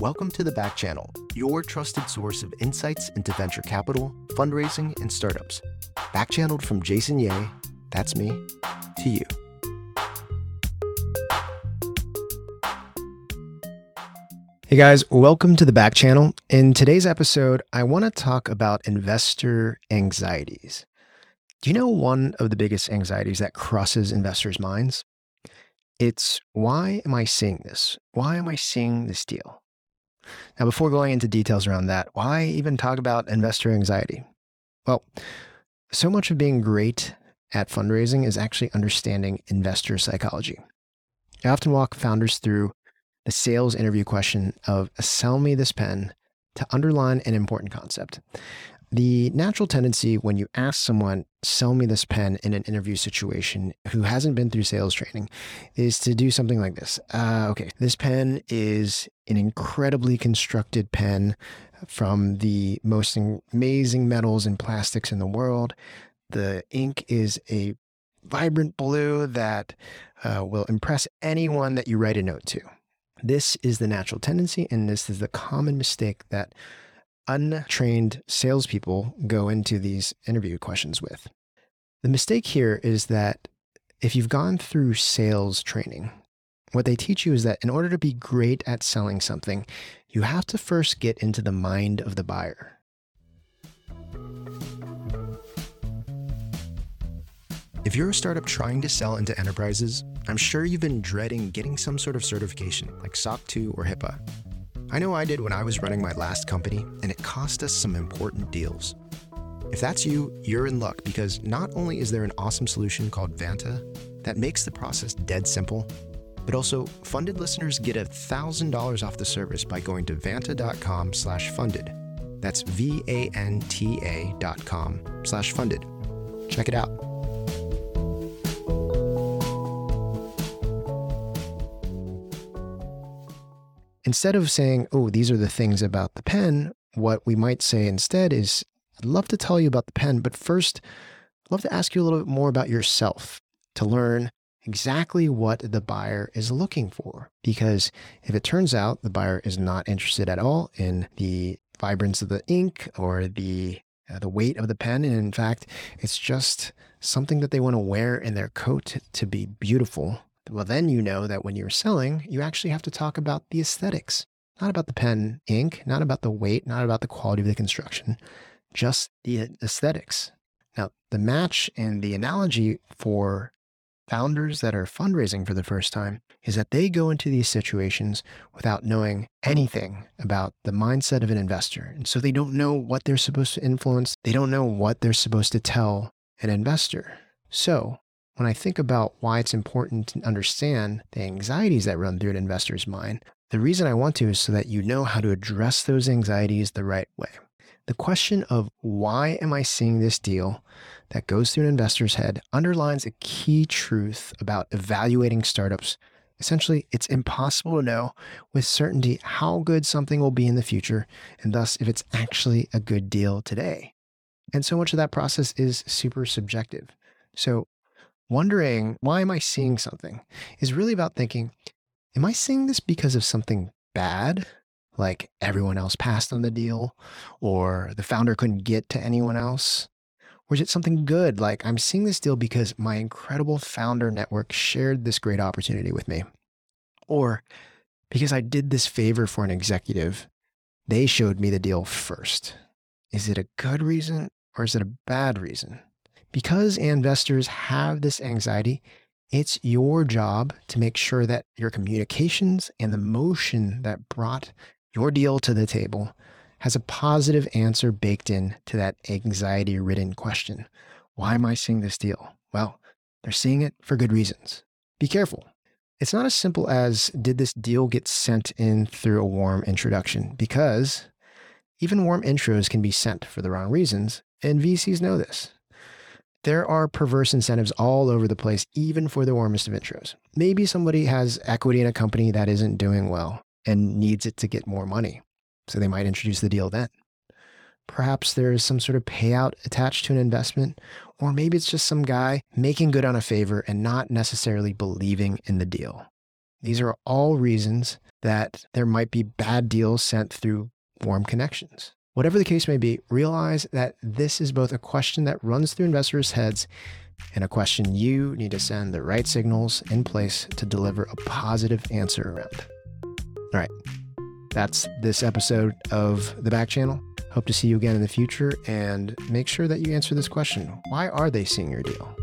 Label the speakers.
Speaker 1: Welcome to the Back Channel, your trusted source of insights into venture capital, fundraising, and startups. Back channeled from Jason Yeh, that's me, to you. Hey guys, welcome to the Back Channel. In today's episode, I want to talk about investor anxieties. Do you know one of the biggest anxieties that crosses investors' minds? It's why am I seeing this? Why am I seeing this deal? Now, before going into details around that, why even talk about investor anxiety? Well, so much of being great at fundraising is actually understanding investor psychology. I often walk founders through the sales interview question of sell me this pen to underline an important concept. The natural tendency when you ask someone, sell me this pen in an interview situation who hasn't been through sales training is to do something like this. Uh, okay, this pen is an incredibly constructed pen from the most amazing metals and plastics in the world. The ink is a vibrant blue that uh, will impress anyone that you write a note to. This is the natural tendency, and this is the common mistake that untrained salespeople go into these interview questions with. The mistake here is that if you've gone through sales training, what they teach you is that in order to be great at selling something, you have to first get into the mind of the buyer. If you're a startup trying to sell into enterprises, I'm sure you've been dreading getting some sort of certification like SOC 2 or HIPAA. I know I did when I was running my last company, and it cost us some important deals. If that's you, you're in luck because not only is there an awesome solution called Vanta that makes the process dead simple, but also funded listeners get $1,000 off the service by going to vanta.com slash funded. That's V-A-N-T-A dot com slash funded. Check it out. Instead of saying, oh, these are the things about the pen, what we might say instead is, I'd love to tell you about the pen, but first, I'd love to ask you a little bit more about yourself to learn exactly what the buyer is looking for. Because if it turns out the buyer is not interested at all in the vibrance of the ink or the uh, the weight of the pen, and in fact, it's just something that they want to wear in their coat to be beautiful, well, then you know that when you're selling, you actually have to talk about the aesthetics, not about the pen ink, not about the weight, not about the quality of the construction, just the aesthetics. Now, the match and the analogy for founders that are fundraising for the first time is that they go into these situations without knowing anything about the mindset of an investor. And so they don't know what they're supposed to influence, they don't know what they're supposed to tell an investor. So when I think about why it's important to understand the anxieties that run through an investor's mind, the reason I want to is so that you know how to address those anxieties the right way. The question of why am I seeing this deal that goes through an investor's head underlines a key truth about evaluating startups. Essentially, it's impossible to know with certainty how good something will be in the future, and thus if it's actually a good deal today. And so much of that process is super subjective. So wondering, why am I seeing something? Is really about thinking, am I seeing this because of something bad? Like everyone else passed on the deal, or the founder couldn't get to anyone else? Or is it something good? Like I'm seeing this deal because my incredible founder network shared this great opportunity with me. Or because I did this favor for an executive, they showed me the deal first. Is it a good reason or is it a bad reason? Because investors have this anxiety, it's your job to make sure that your communications and the motion that brought your deal to the table has a positive answer baked in to that anxiety ridden question. Why am I seeing this deal? Well, they're seeing it for good reasons. Be careful. It's not as simple as did this deal get sent in through a warm introduction? Because even warm intros can be sent for the wrong reasons, and VCs know this. There are perverse incentives all over the place, even for the warmest of intros. Maybe somebody has equity in a company that isn't doing well and needs it to get more money. So they might introduce the deal then. Perhaps there is some sort of payout attached to an investment, or maybe it's just some guy making good on a favor and not necessarily believing in the deal. These are all reasons that there might be bad deals sent through warm connections. Whatever the case may be, realize that this is both a question that runs through investors' heads and a question you need to send the right signals in place to deliver a positive answer around. All right, that's this episode of the back channel. Hope to see you again in the future and make sure that you answer this question Why are they seeing your deal?